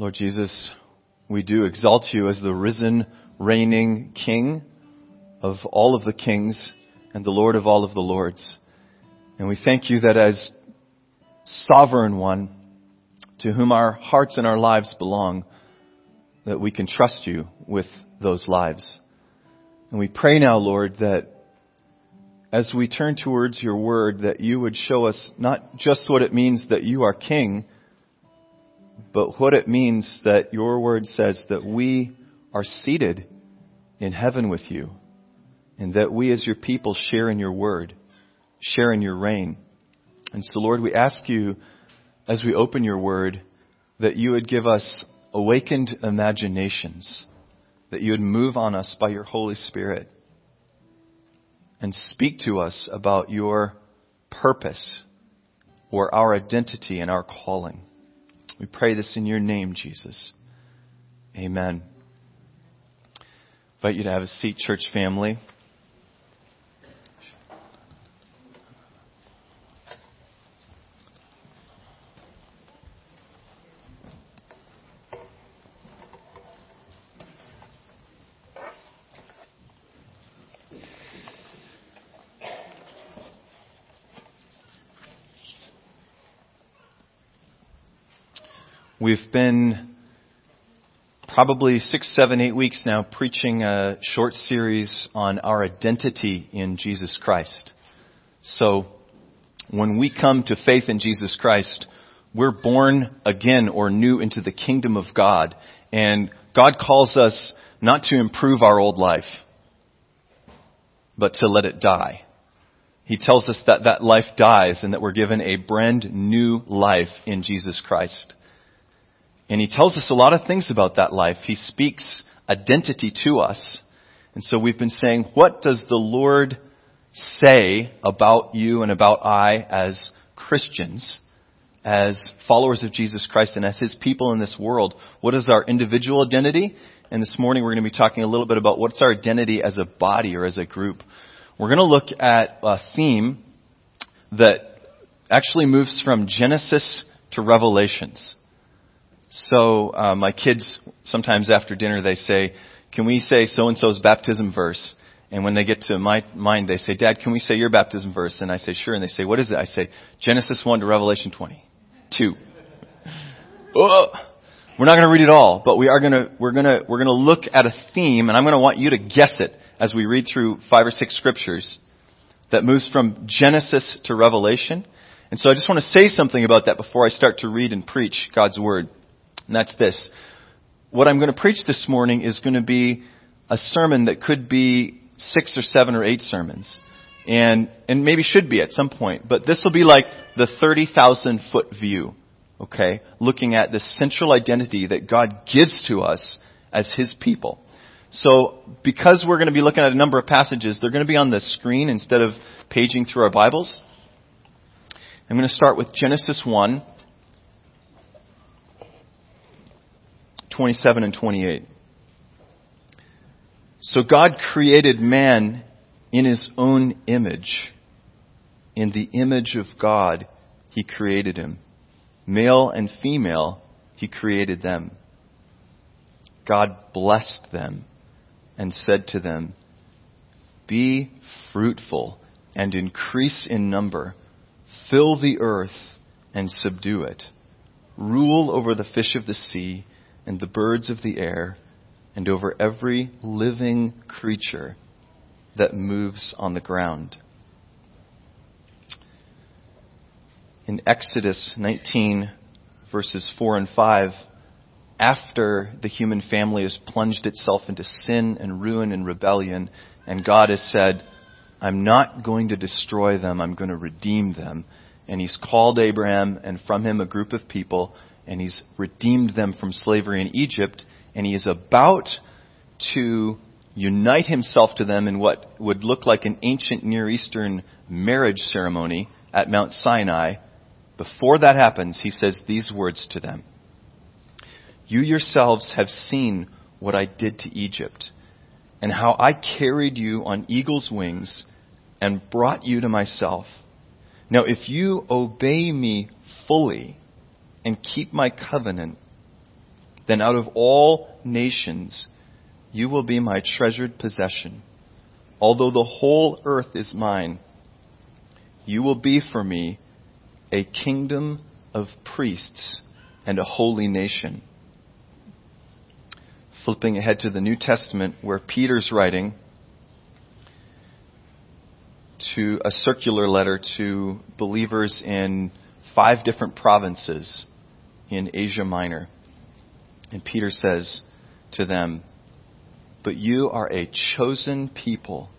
Lord Jesus, we do exalt you as the risen, reigning King of all of the kings and the Lord of all of the lords. And we thank you that as sovereign one to whom our hearts and our lives belong, that we can trust you with those lives. And we pray now, Lord, that as we turn towards your word, that you would show us not just what it means that you are king, but what it means that your word says that we are seated in heaven with you, and that we as your people share in your word, share in your reign. And so, Lord, we ask you as we open your word that you would give us awakened imaginations, that you would move on us by your Holy Spirit and speak to us about your purpose or our identity and our calling. We pray this in your name, Jesus. Amen. I invite you to have a seat, church family. We've been probably six, seven, eight weeks now preaching a short series on our identity in Jesus Christ. So, when we come to faith in Jesus Christ, we're born again or new into the kingdom of God. And God calls us not to improve our old life, but to let it die. He tells us that that life dies and that we're given a brand new life in Jesus Christ. And he tells us a lot of things about that life. He speaks identity to us. And so we've been saying, what does the Lord say about you and about I as Christians, as followers of Jesus Christ and as His people in this world? What is our individual identity? And this morning we're going to be talking a little bit about what's our identity as a body or as a group. We're going to look at a theme that actually moves from Genesis to Revelations. So uh, my kids sometimes after dinner they say, "Can we say so and so's baptism verse?" And when they get to my mind, they say, "Dad, can we say your baptism verse?" And I say, "Sure." And they say, "What is it?" I say, "Genesis one to Revelation 20, two. oh, we're not going to read it all, but we are going to we're going to we're going to look at a theme, and I'm going to want you to guess it as we read through five or six scriptures that moves from Genesis to Revelation. And so I just want to say something about that before I start to read and preach God's word and that's this. What I'm going to preach this morning is going to be a sermon that could be six or seven or eight sermons. And, and maybe should be at some point. But this will be like the 30,000 foot view. Okay? Looking at the central identity that God gives to us as His people. So, because we're going to be looking at a number of passages, they're going to be on the screen instead of paging through our Bibles. I'm going to start with Genesis 1, 27 and 28. So God created man in his own image. In the image of God, he created him. Male and female, he created them. God blessed them and said to them, Be fruitful and increase in number. Fill the earth and subdue it. Rule over the fish of the sea and the birds of the air, and over every living creature that moves on the ground. In Exodus 19, verses 4 and 5, after the human family has plunged itself into sin and ruin and rebellion, and God has said, I'm not going to destroy them, I'm going to redeem them. And He's called Abraham and from him a group of people and he's redeemed them from slavery in Egypt, and he is about to unite himself to them in what would look like an ancient Near Eastern marriage ceremony at Mount Sinai. Before that happens, he says these words to them You yourselves have seen what I did to Egypt, and how I carried you on eagle's wings and brought you to myself. Now, if you obey me fully, and keep my covenant, then out of all nations you will be my treasured possession. Although the whole earth is mine, you will be for me a kingdom of priests and a holy nation. Flipping ahead to the New Testament, where Peter's writing to a circular letter to believers in five different provinces in Asia Minor. And Peter says to them, But you are a chosen people,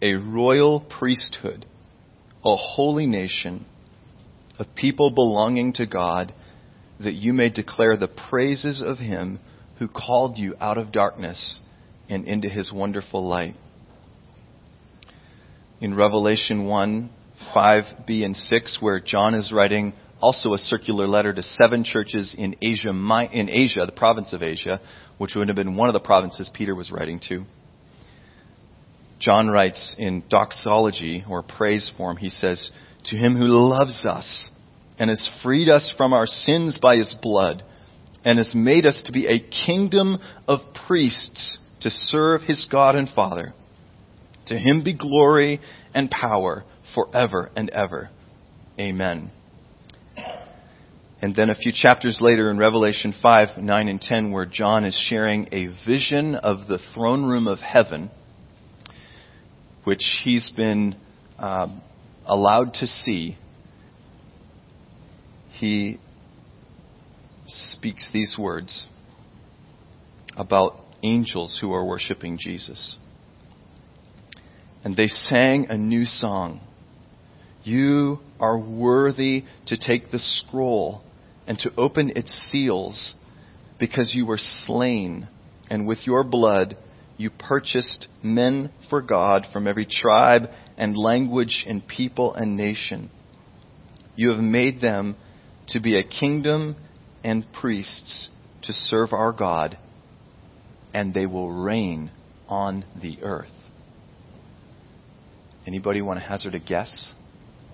a royal priesthood, a holy nation, a people belonging to God, that you may declare the praises of him who called you out of darkness and into his wonderful light. In Revelation 1, 5b and 6, where John is writing also a circular letter to seven churches in Asia, in Asia, the province of Asia, which would have been one of the provinces Peter was writing to. John writes in doxology or praise form, he says, To him who loves us and has freed us from our sins by his blood and has made us to be a kingdom of priests to serve his God and Father. To him be glory and power forever and ever. Amen. And then a few chapters later in Revelation 5, 9, and 10, where John is sharing a vision of the throne room of heaven, which he's been um, allowed to see, he speaks these words about angels who are worshiping Jesus. And they sang a new song. You are worthy to take the scroll and to open its seals because you were slain, and with your blood you purchased men for God from every tribe and language and people and nation. You have made them to be a kingdom and priests to serve our God, and they will reign on the earth. Anybody want to hazard a guess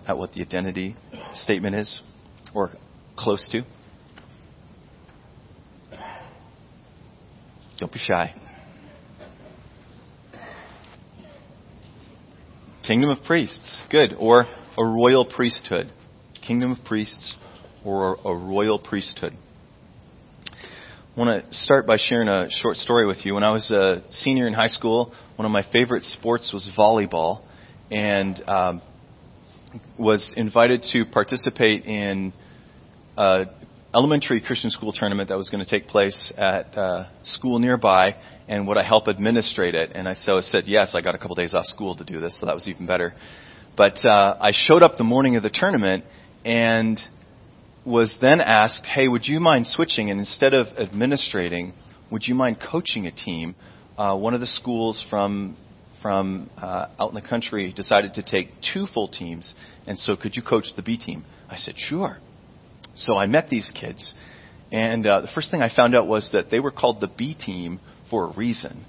at what the identity statement is? Or close to? Don't be shy. Kingdom of priests. Good. Or a royal priesthood. Kingdom of priests or a royal priesthood. I want to start by sharing a short story with you. When I was a senior in high school, one of my favorite sports was volleyball, and um, was invited to participate in a elementary Christian school tournament that was going to take place at a school nearby, and would I help administrate it? And I so said yes. I got a couple days off school to do this, so that was even better. But uh, I showed up the morning of the tournament and was then asked, "Hey, would you mind switching? And instead of administrating, would you mind coaching a team?" Uh, one of the schools from from uh, out in the country decided to take two full teams, and so could you coach the B team? I said, "Sure." So I met these kids, and uh, the first thing I found out was that they were called the B team for a reason.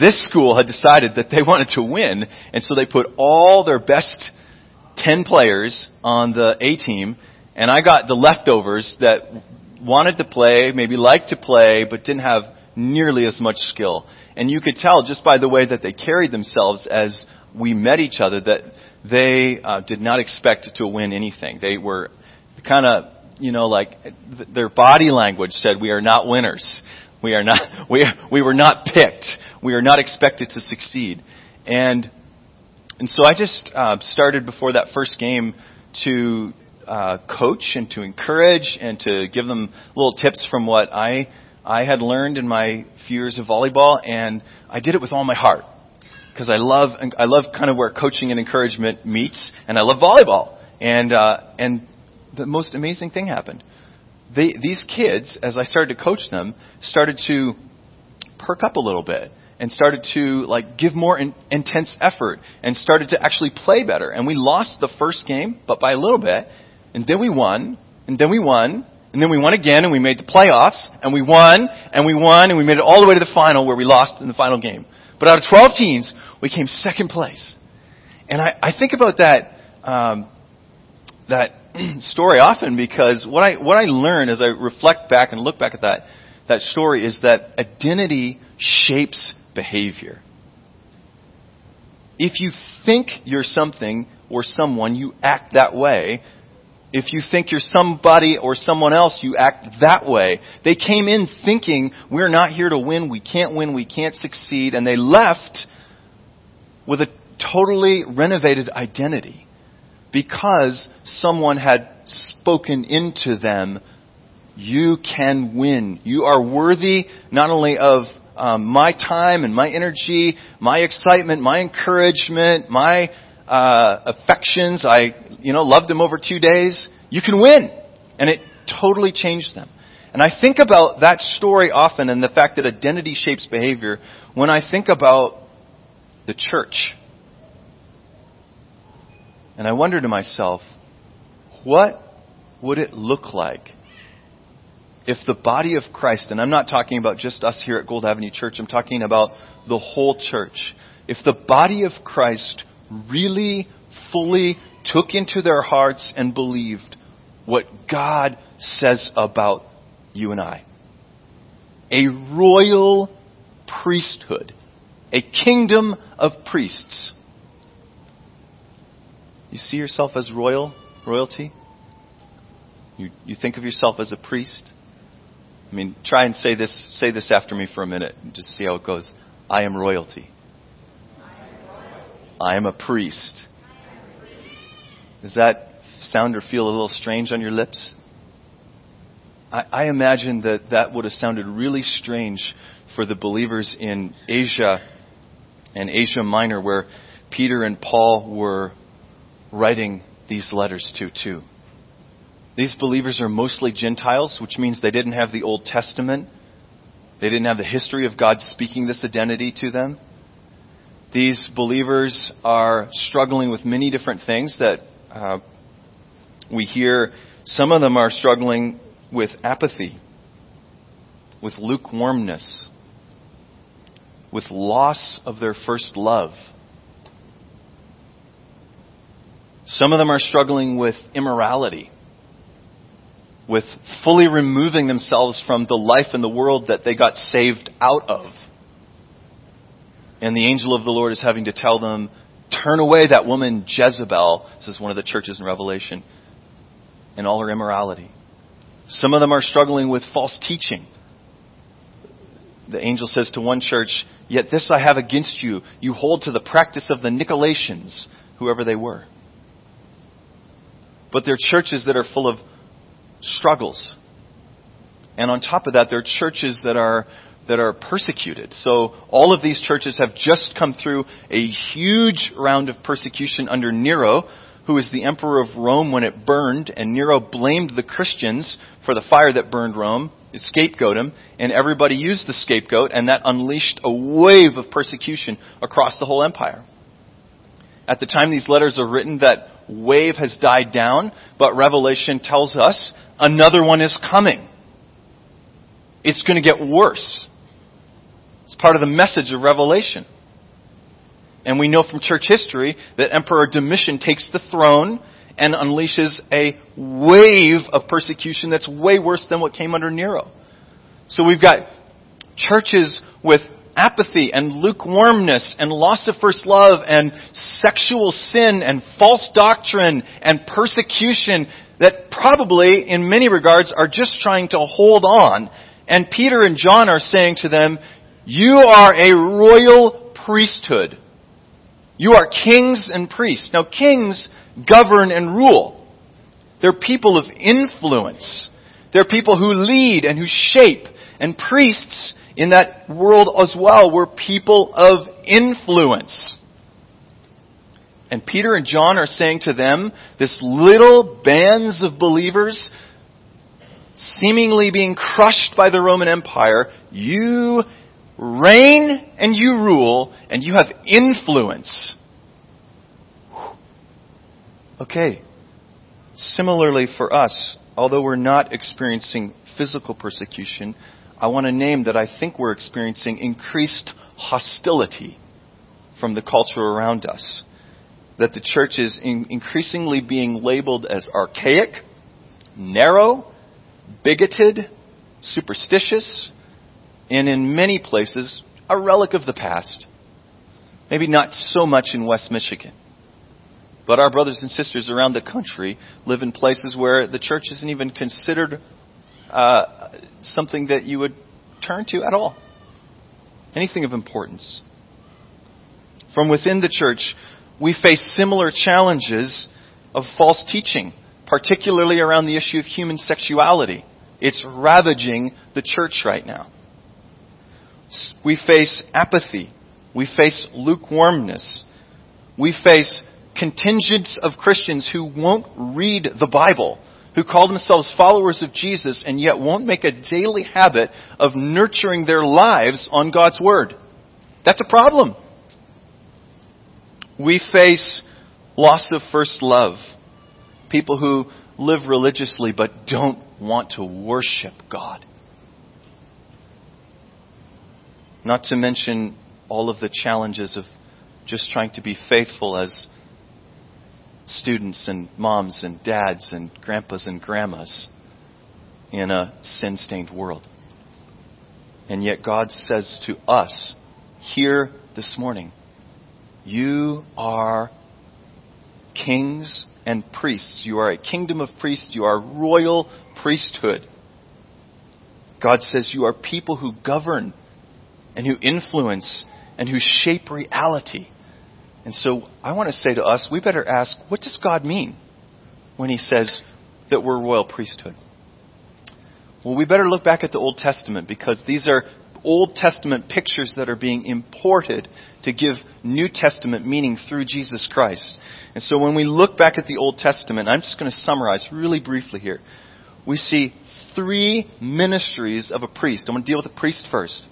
This school had decided that they wanted to win, and so they put all their best 10 players on the A team, and I got the leftovers that wanted to play, maybe liked to play, but didn't have nearly as much skill. And you could tell just by the way that they carried themselves as we met each other that they uh, did not expect to win anything. They were kind of, you know, like their body language said, we are not winners. We are not, we, we were not picked. We are not expected to succeed. And, and so I just uh, started before that first game to uh, coach and to encourage and to give them little tips from what I, I had learned in my few years of volleyball. And I did it with all my heart because I love, I love kind of where coaching and encouragement meets and I love volleyball. And, uh, and the most amazing thing happened. They, these kids, as I started to coach them, started to perk up a little bit and started to like give more in, intense effort and started to actually play better. And we lost the first game, but by a little bit. And then we won, and then we won, and then we won again, and we made the playoffs, and we won, and we won, and we made it all the way to the final where we lost in the final game. But out of 12 teams, we came second place. And I, I think about that, um, that story often because what I, what I learn as I reflect back and look back at that, that story is that identity shapes behavior. If you think you're something or someone, you act that way. If you think you're somebody or someone else, you act that way. They came in thinking, we're not here to win, we can't win, we can't succeed, and they left with a totally renovated identity because someone had spoken into them, you can win. You are worthy not only of um, my time and my energy, my excitement, my encouragement, my uh, affections. I, you know, loved them over two days. You can win. And it totally changed them. And I think about that story often and the fact that identity shapes behavior when I think about the church. And I wonder to myself, what would it look like if the body of Christ, and I'm not talking about just us here at Gold Avenue Church, I'm talking about the whole church, if the body of Christ really fully took into their hearts and believed what God says about you and I. A royal priesthood, a kingdom of priests. You see yourself as royal, royalty? You, you think of yourself as a priest? I mean, try and say this, say this after me for a minute and just see how it goes. I am royalty. I am a priest. Does that sound or feel a little strange on your lips? I, I imagine that that would have sounded really strange for the believers in Asia and Asia Minor, where Peter and Paul were writing these letters to, too. These believers are mostly Gentiles, which means they didn't have the Old Testament. They didn't have the history of God speaking this identity to them. These believers are struggling with many different things that uh, we hear. Some of them are struggling with apathy, with lukewarmness, with loss of their first love. Some of them are struggling with immorality, with fully removing themselves from the life in the world that they got saved out of. And the angel of the Lord is having to tell them, turn away that woman Jezebel, this is one of the churches in Revelation, and all her immorality. Some of them are struggling with false teaching. The angel says to one church, Yet this I have against you. You hold to the practice of the Nicolaitans, whoever they were. But they're churches that are full of struggles. And on top of that, they're churches that are that are persecuted. So all of these churches have just come through a huge round of persecution under Nero, who was the emperor of Rome when it burned, and Nero blamed the Christians for the fire that burned Rome, scapegoat him, and everybody used the scapegoat, and that unleashed a wave of persecution across the whole empire. At the time these letters are written, that wave has died down, but Revelation tells us another one is coming. It's going to get worse. It's part of the message of Revelation. And we know from church history that Emperor Domitian takes the throne and unleashes a wave of persecution that's way worse than what came under Nero. So we've got churches with apathy and lukewarmness and loss of first love and sexual sin and false doctrine and persecution that probably, in many regards, are just trying to hold on. And Peter and John are saying to them, you are a royal priesthood. You are kings and priests. Now, kings govern and rule. They're people of influence. They're people who lead and who shape. And priests in that world as well were people of influence. And Peter and John are saying to them, this little bands of believers, seemingly being crushed by the Roman Empire, you reign and you rule and you have influence. Okay. Similarly for us, although we're not experiencing physical persecution, I want to name that I think we're experiencing increased hostility from the culture around us. That the church is in increasingly being labeled as archaic, narrow, bigoted, superstitious, and in many places, a relic of the past. Maybe not so much in West Michigan. But our brothers and sisters around the country live in places where the church isn't even considered uh, something that you would turn to at all. Anything of importance. From within the church, we face similar challenges of false teaching, particularly around the issue of human sexuality. It's ravaging the church right now. We face apathy. We face lukewarmness. We face contingents of Christians who won't read the Bible, who call themselves followers of Jesus and yet won't make a daily habit of nurturing their lives on God's Word. That's a problem. We face loss of first love. People who live religiously but don't want to worship God. Not to mention all of the challenges of just trying to be faithful as students and moms and dads and grandpas and grandmas in a sin stained world. And yet God says to us here this morning, You are kings and priests. You are a kingdom of priests. You are royal priesthood. God says you are people who govern and who influence and who shape reality. And so I want to say to us, we better ask, what does God mean when he says that we're royal priesthood? Well, we better look back at the Old Testament because these are Old Testament pictures that are being imported to give New Testament meaning through Jesus Christ. And so when we look back at the Old Testament, I'm just going to summarize really briefly here. We see three ministries of a priest. I'm going to deal with the priest first.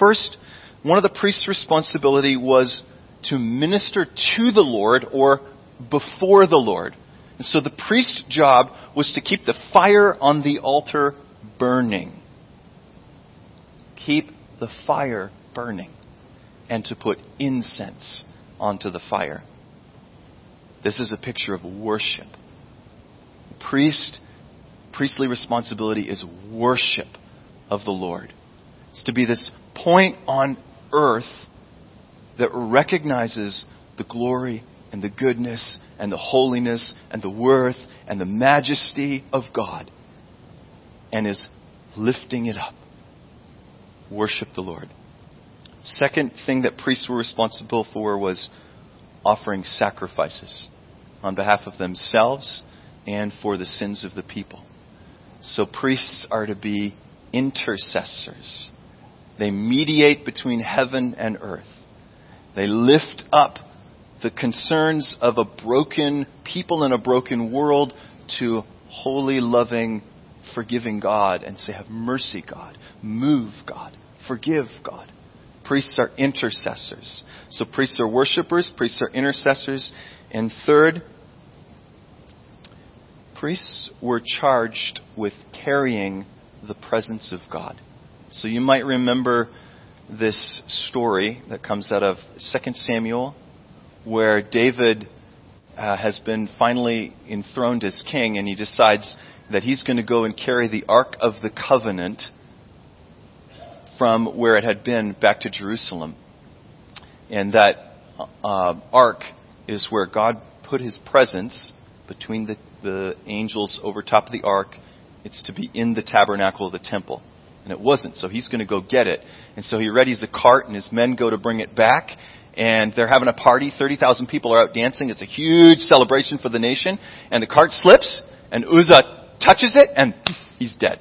First, one of the priest's responsibility was to minister to the Lord or before the Lord. And so the priest's job was to keep the fire on the altar burning. Keep the fire burning and to put incense onto the fire. This is a picture of worship. Priest, priestly responsibility is worship of the Lord. It's to be this point on earth that recognizes the glory and the goodness and the holiness and the worth and the majesty of God and is lifting it up. Worship the Lord. Second thing that priests were responsible for was offering sacrifices on behalf of themselves and for the sins of the people. So priests are to be intercessors. They mediate between heaven and earth. They lift up the concerns of a broken people in a broken world to holy, loving, forgiving God and say, Have mercy, God. Move, God. Forgive, God. Priests are intercessors. So priests are worshipers, priests are intercessors. And third, priests were charged with carrying the presence of God. So you might remember this story that comes out of 2 Samuel, where David uh, has been finally enthroned as king, and he decides that he's going to go and carry the Ark of the Covenant from where it had been back to Jerusalem. And that uh, Ark is where God put his presence between the, the angels over top of the Ark. It's to be in the tabernacle of the temple. And it wasn't, so he's going to go get it. And so he readies a cart, and his men go to bring it back. And they're having a party. 30,000 people are out dancing. It's a huge celebration for the nation. And the cart slips, and Uzzah touches it, and he's dead.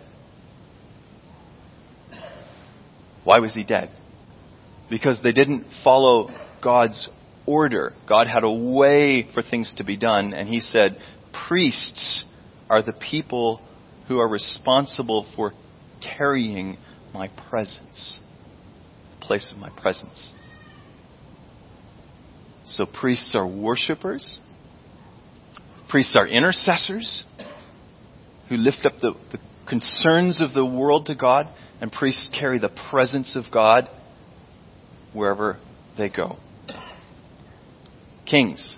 Why was he dead? Because they didn't follow God's order. God had a way for things to be done, and he said, Priests are the people who are responsible for carrying my presence, the place of my presence. So priests are worshipers. Priests are intercessors who lift up the, the concerns of the world to God, and priests carry the presence of God wherever they go. Kings.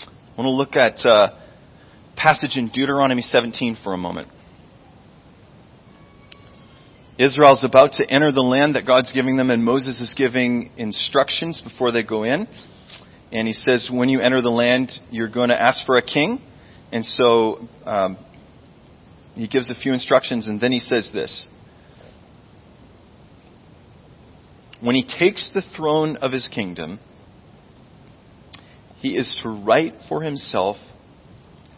I want to look at a uh, passage in Deuteronomy 17 for a moment. Israel's about to enter the land that God's giving them, and Moses is giving instructions before they go in. And he says, when you enter the land, you're going to ask for a king. And so um, he gives a few instructions, and then he says this. When he takes the throne of his kingdom, he is to write for himself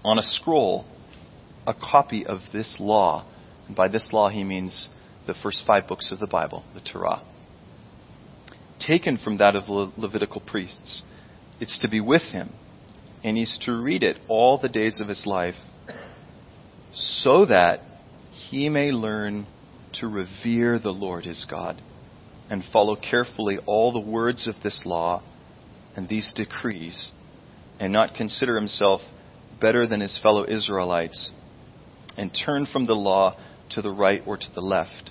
on a scroll a copy of this law. And by this law, he means the first five books of the Bible, the Torah, taken from that of the Levitical priests. It's to be with him, and he's to read it all the days of his life, so that he may learn to revere the Lord his God and follow carefully all the words of this law and these decrees, and not consider himself better than his fellow Israelites, and turn from the law to the right or to the left.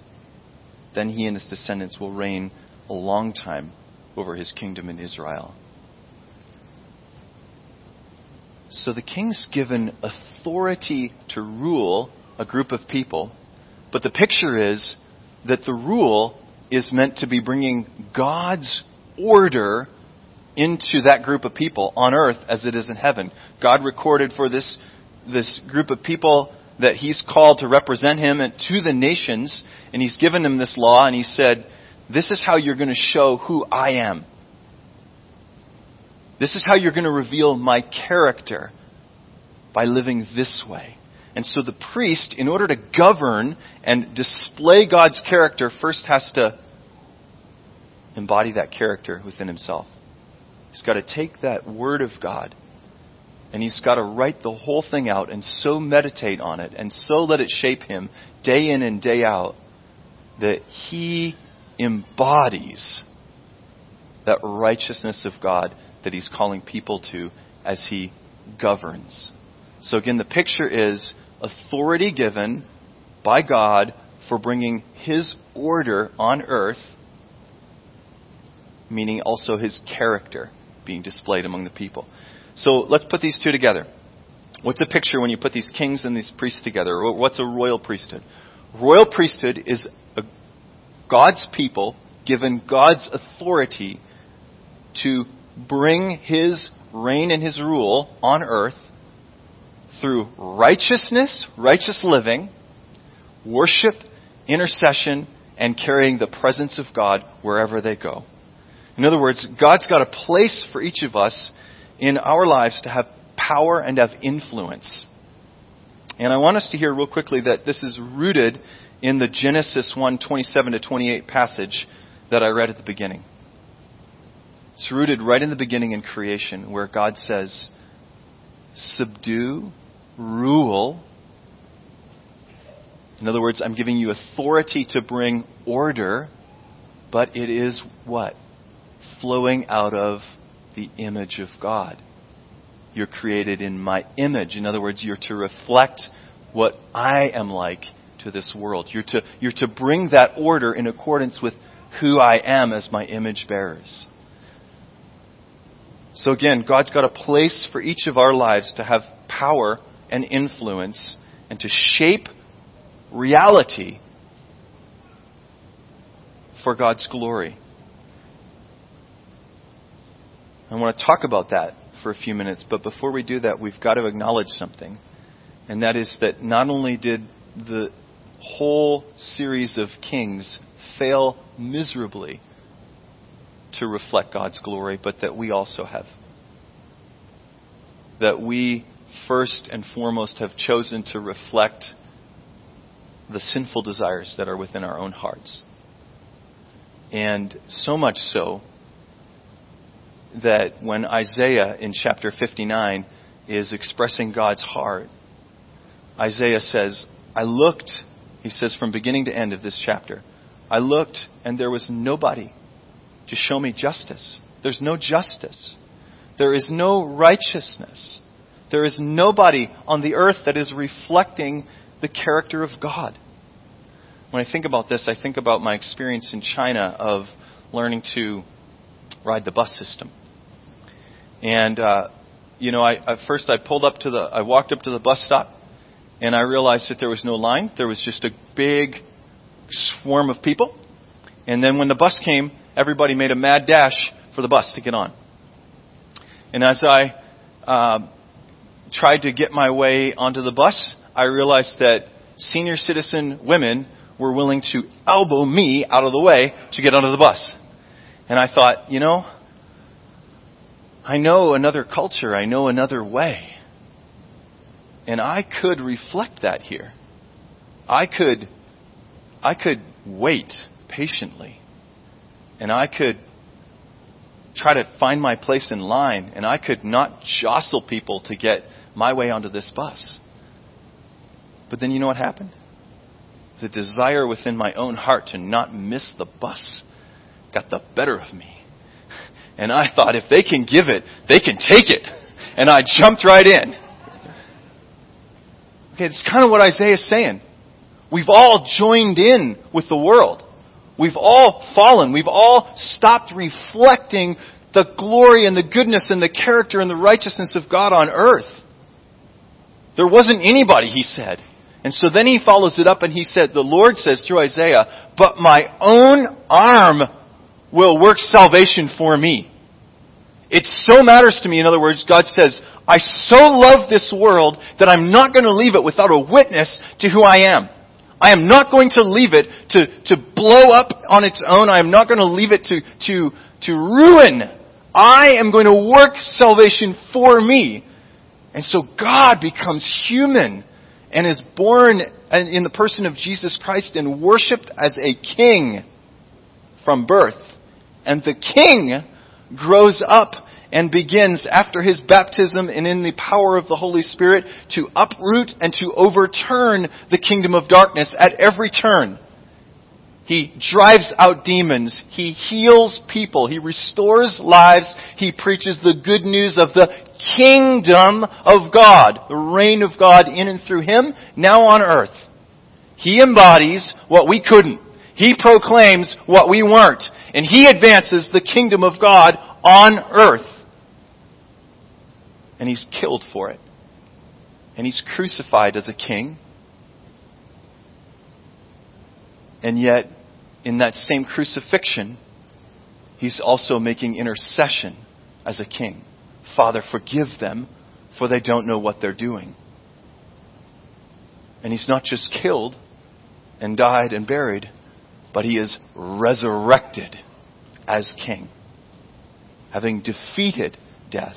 Then he and his descendants will reign a long time over his kingdom in Israel. So the king's given authority to rule a group of people, but the picture is that the rule is meant to be bringing God's order into that group of people on earth as it is in heaven. God recorded for this, this group of people that he's called to represent him to the nations, and he's given them this law, and he said, This is how you're going to show who I am. This is how you're going to reveal my character by living this way. And so the priest, in order to govern and display God's character, first has to embody that character within himself. He's got to take that word of God and he's got to write the whole thing out and so meditate on it and so let it shape him day in and day out that he embodies that righteousness of God that he's calling people to as he governs. So again, the picture is authority given by God for bringing his order on earth, meaning also his character being displayed among the people. So let's put these two together. What's a picture when you put these kings and these priests together? What's a royal priesthood? Royal priesthood is God's people given God's authority to bring his reign and his rule on earth through righteousness, righteous living, worship, intercession, and carrying the presence of God wherever they go. In other words, God's got a place for each of us in our lives to have power and have influence. And I want us to hear real quickly that this is rooted in the Genesis 1 27 to 28 passage that I read at the beginning. It's rooted right in the beginning in creation where God says, Subdue, rule. In other words, I'm giving you authority to bring order, but it is what? Flowing out of the image of God. You're created in my image. In other words, you're to reflect what I am like to this world. You're to, you're to bring that order in accordance with who I am as my image bearers. So again, God's got a place for each of our lives to have power and influence and to shape reality for God's glory. I want to talk about that for a few minutes, but before we do that, we've got to acknowledge something. And that is that not only did the whole series of kings fail miserably to reflect God's glory, but that we also have. That we first and foremost have chosen to reflect the sinful desires that are within our own hearts. And so much so that when Isaiah in chapter 59 is expressing God's heart, Isaiah says, I looked, he says from beginning to end of this chapter, I looked and there was nobody to show me justice. There's no justice. There is no righteousness. There is nobody on the earth that is reflecting the character of God. When I think about this, I think about my experience in China of learning to ride the bus system. And, uh, you know, I, at first I pulled up to the, I walked up to the bus stop and I realized that there was no line. There was just a big swarm of people. And then when the bus came, everybody made a mad dash for the bus to get on. And as I uh, tried to get my way onto the bus, I realized that senior citizen women were willing to elbow me out of the way to get onto the bus. And I thought, you know, I know another culture, I know another way. And I could reflect that here. I could I could wait patiently. And I could try to find my place in line and I could not jostle people to get my way onto this bus. But then you know what happened? The desire within my own heart to not miss the bus got the better of me. And I thought if they can give it, they can take it. And I jumped right in. Okay, it's kind of what Isaiah is saying. We've all joined in with the world. We've all fallen. We've all stopped reflecting the glory and the goodness and the character and the righteousness of God on earth. There wasn't anybody, he said. And so then he follows it up and he said, the Lord says through Isaiah, but my own arm will work salvation for me. It so matters to me, in other words, God says, I so love this world that I'm not going to leave it without a witness to who I am. I am not going to leave it to, to blow up on its own. I am not going to leave it to, to, to ruin. I am going to work salvation for me. And so God becomes human and is born in the person of Jesus Christ and worshiped as a king from birth. And the king grows up and begins after his baptism and in the power of the Holy Spirit to uproot and to overturn the kingdom of darkness at every turn. He drives out demons. He heals people. He restores lives. He preaches the good news of the kingdom of God, the reign of God in and through him, now on earth. He embodies what we couldn't. He proclaims what we weren't. And he advances the kingdom of God on earth. And he's killed for it. And he's crucified as a king. And yet, in that same crucifixion, he's also making intercession as a king. Father, forgive them, for they don't know what they're doing. And he's not just killed and died and buried, but he is resurrected as king, having defeated death.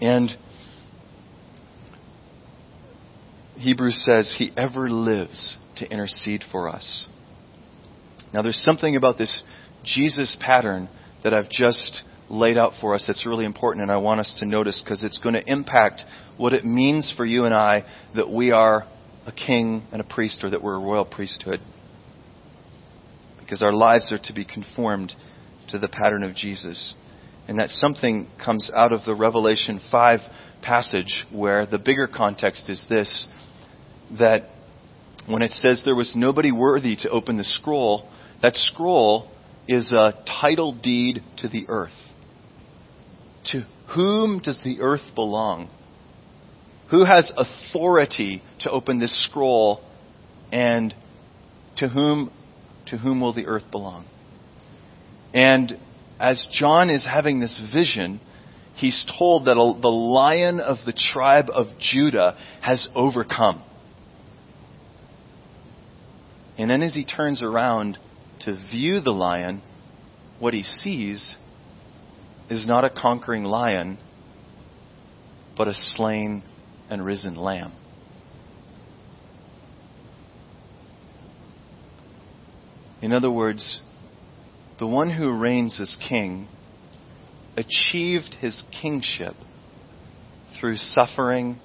And Hebrews says he ever lives to intercede for us. Now, there's something about this Jesus pattern that I've just laid out for us that's really important, and I want us to notice because it's going to impact what it means for you and I that we are a king and a priest or that we're a royal priesthood because our lives are to be conformed to the pattern of Jesus. And that something comes out of the Revelation 5 passage where the bigger context is this that when it says there was nobody worthy to open the scroll, that scroll is a title deed to the earth. To whom does the earth belong? Who has authority to open this scroll and to whom to whom will the earth belong? And as John is having this vision, he's told that the lion of the tribe of Judah has overcome. And then as he turns around to view the lion, what he sees is not a conquering lion, but a slain and risen lamb. In other words, the one who reigns as king achieved his kingship through suffering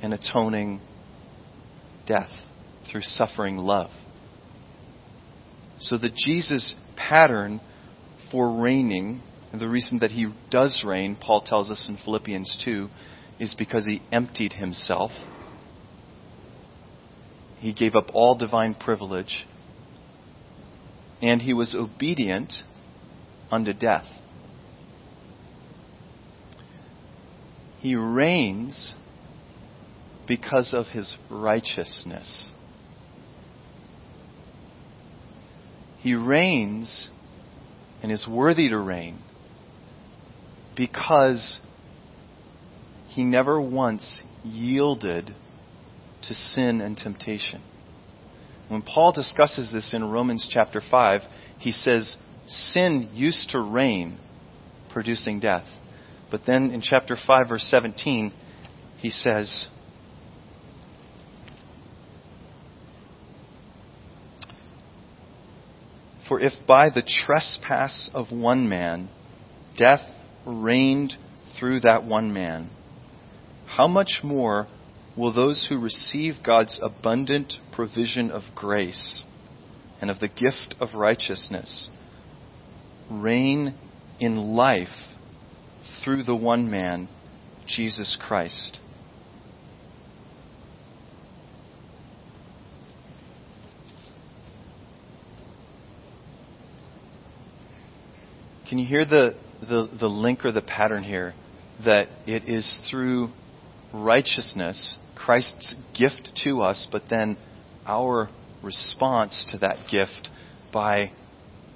and atoning death, through suffering love. So the Jesus pattern for reigning, and the reason that he does reign, Paul tells us in Philippians 2, is because he emptied himself. He gave up all divine privilege and he was obedient unto death. He reigns because of his righteousness. He reigns and is worthy to reign because he never once yielded to sin and temptation. When Paul discusses this in Romans chapter 5, he says, Sin used to reign, producing death. But then in chapter 5, verse 17, he says, For if by the trespass of one man death reigned through that one man, how much more will those who receive God's abundant provision of grace and of the gift of righteousness reign in life through the one man, Jesus Christ? Can you hear the, the, the link or the pattern here? That it is through righteousness, Christ's gift to us, but then our response to that gift by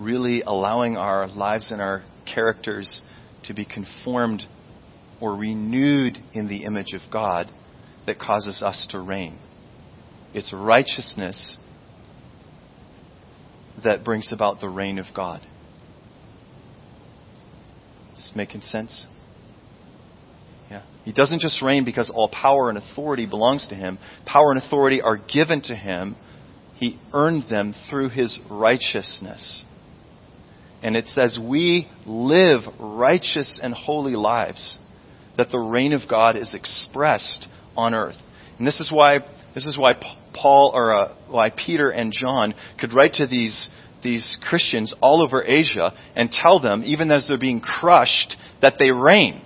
really allowing our lives and our characters to be conformed or renewed in the image of God that causes us to reign. It's righteousness that brings about the reign of God. Is this making sense? Yeah. He doesn't just reign because all power and authority belongs to him. Power and authority are given to him. He earned them through his righteousness. And it says we live righteous and holy lives, that the reign of God is expressed on earth. And this is why this is why Paul or uh, why Peter and John could write to these these Christians all over Asia and tell them, even as they're being crushed, that they reign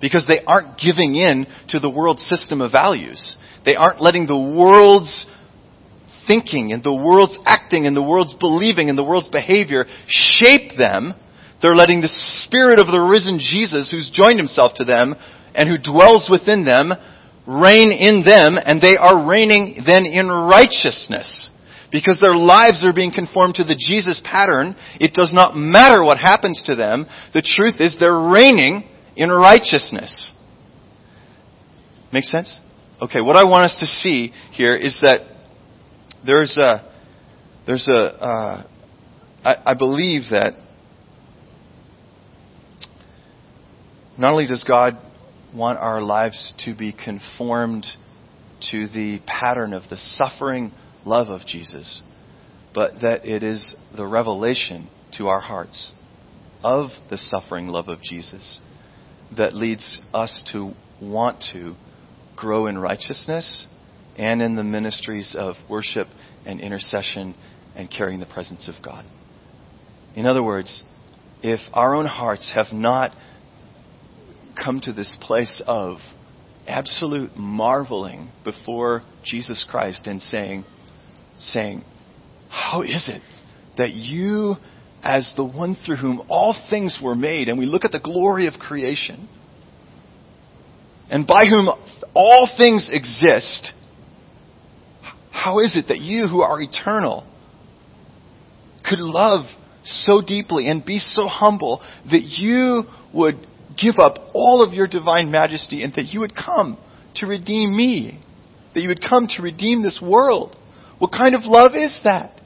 because they aren't giving in to the world's system of values. They aren't letting the world's thinking and the world's acting and the world's believing and the world's behavior shape them. They're letting the Spirit of the risen Jesus, who's joined himself to them and who dwells within them, reign in them, and they are reigning then in righteousness. Because their lives are being conformed to the Jesus pattern, it does not matter what happens to them. The truth is they're reigning in righteousness. Make sense? Okay, what I want us to see here is that there's a, there's a, uh, I, I believe that not only does God want our lives to be conformed to the pattern of the suffering love of Jesus, but that it is the revelation to our hearts of the suffering love of Jesus that leads us to want to grow in righteousness and in the ministries of worship and intercession and carrying the presence of God. In other words, if our own hearts have not come to this place of absolute marveling before Jesus Christ and saying, saying, How is it that you as the one through whom all things were made, and we look at the glory of creation, and by whom all things exist, how is it that you who are eternal could love so deeply and be so humble that you would give up all of your divine majesty and that you would come to redeem me? That you would come to redeem this world? What kind of love is that?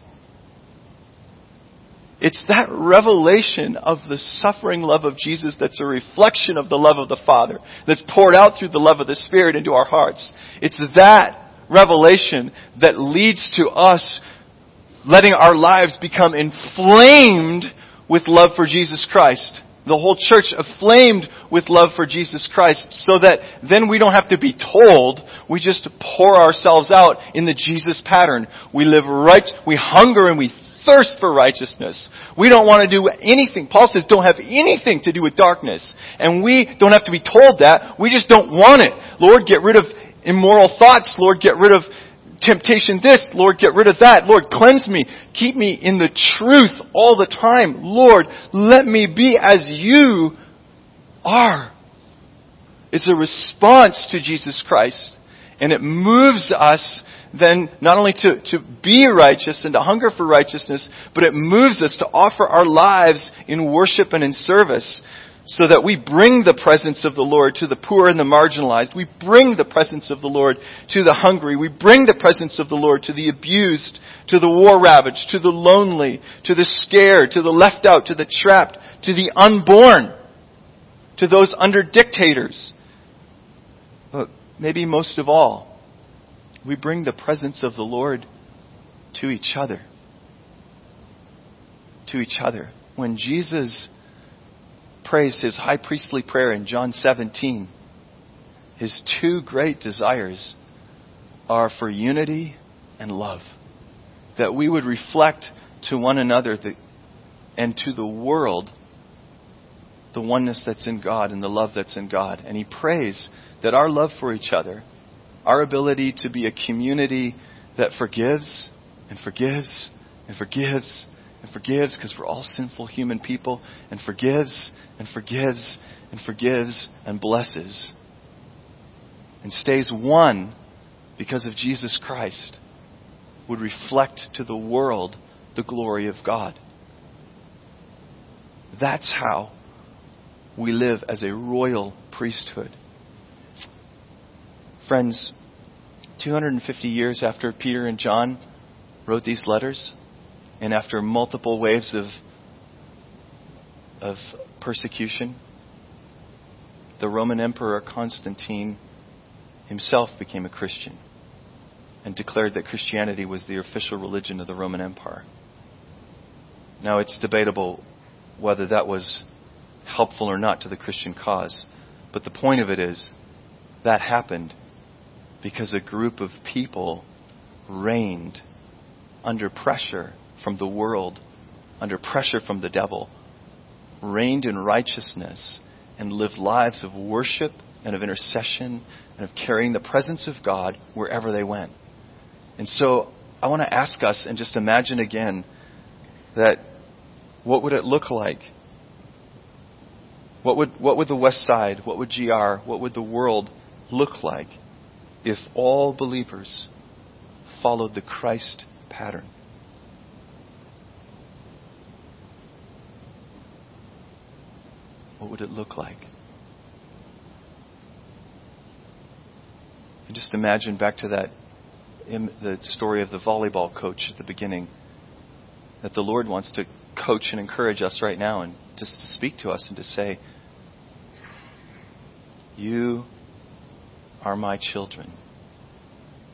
It's that revelation of the suffering love of Jesus that's a reflection of the love of the Father, that's poured out through the love of the Spirit into our hearts. It's that revelation that leads to us letting our lives become inflamed with love for Jesus Christ. The whole church aflamed with love for Jesus Christ so that then we don't have to be told. We just pour ourselves out in the Jesus pattern. We live right, we hunger and we thirst for righteousness. We don't want to do anything. Paul says don't have anything to do with darkness. And we don't have to be told that. We just don't want it. Lord, get rid of immoral thoughts. Lord, get rid of temptation this. Lord, get rid of that. Lord, cleanse me. Keep me in the truth all the time. Lord, let me be as you are. It's a response to Jesus Christ. And it moves us then not only to, to be righteous and to hunger for righteousness, but it moves us to offer our lives in worship and in service so that we bring the presence of the Lord to the poor and the marginalized. We bring the presence of the Lord to the hungry. We bring the presence of the Lord to the abused, to the war ravaged, to the lonely, to the scared, to the left out, to the trapped, to the unborn, to those under dictators. But maybe most of all, we bring the presence of the Lord to each other. To each other. When Jesus prays his high priestly prayer in John 17, his two great desires are for unity and love. That we would reflect to one another the, and to the world the oneness that's in God and the love that's in God. And he prays that our love for each other, our ability to be a community that forgives and forgives and forgives and forgives because we're all sinful human people and forgives and forgives and forgives and blesses and stays one because of Jesus Christ would reflect to the world the glory of God. That's how we live as a royal priesthood. Friends, 250 years after Peter and John wrote these letters, and after multiple waves of, of persecution, the Roman Emperor Constantine himself became a Christian and declared that Christianity was the official religion of the Roman Empire. Now, it's debatable whether that was helpful or not to the Christian cause. But the point of it is that happened because a group of people reigned under pressure from the world, under pressure from the devil, reigned in righteousness and lived lives of worship and of intercession and of carrying the presence of God wherever they went. And so I want to ask us and just imagine again that what would it look like what would, what would the West Side, what would GR, what would the world look like if all believers followed the Christ pattern? What would it look like? And just imagine back to that the story of the volleyball coach at the beginning that the Lord wants to coach and encourage us right now and just to speak to us and to say, You are my children.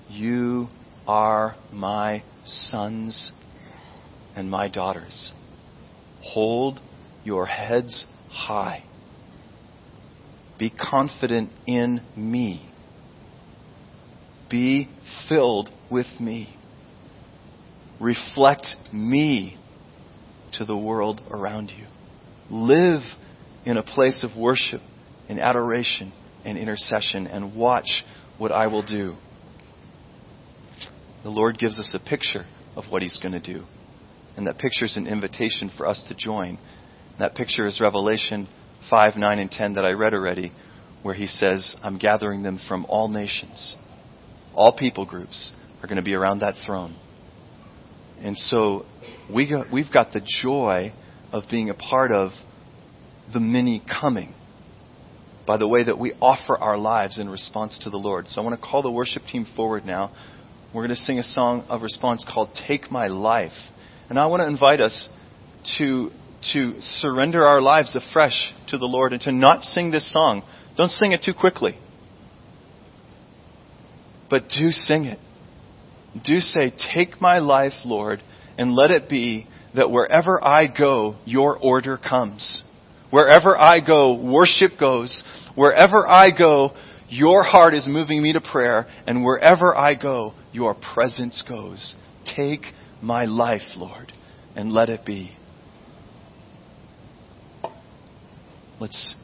You are my sons and my daughters. Hold your heads high. Be confident in me. Be filled with me. Reflect me to the world around you. Live in a place of worship and adoration and intercession and watch what I will do. The Lord gives us a picture of what He's going to do. And that picture is an invitation for us to join. That picture is Revelation 5, 9, and 10 that I read already, where He says, I'm gathering them from all nations. All people groups are going to be around that throne. And so we got, we've got the joy of being a part of the many coming by the way that we offer our lives in response to the Lord. So I want to call the worship team forward now. We're going to sing a song of response called Take My Life. And I want to invite us to, to surrender our lives afresh to the Lord and to not sing this song. Don't sing it too quickly. But do sing it. Do say, Take my life, Lord, and let it be that wherever I go, your order comes. Wherever I go, worship goes. Wherever I go, your heart is moving me to prayer. And wherever I go, your presence goes. Take my life, Lord, and let it be. Let's.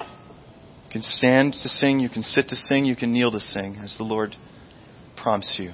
You can stand to sing, you can sit to sing, you can kneel to sing as the Lord prompts you.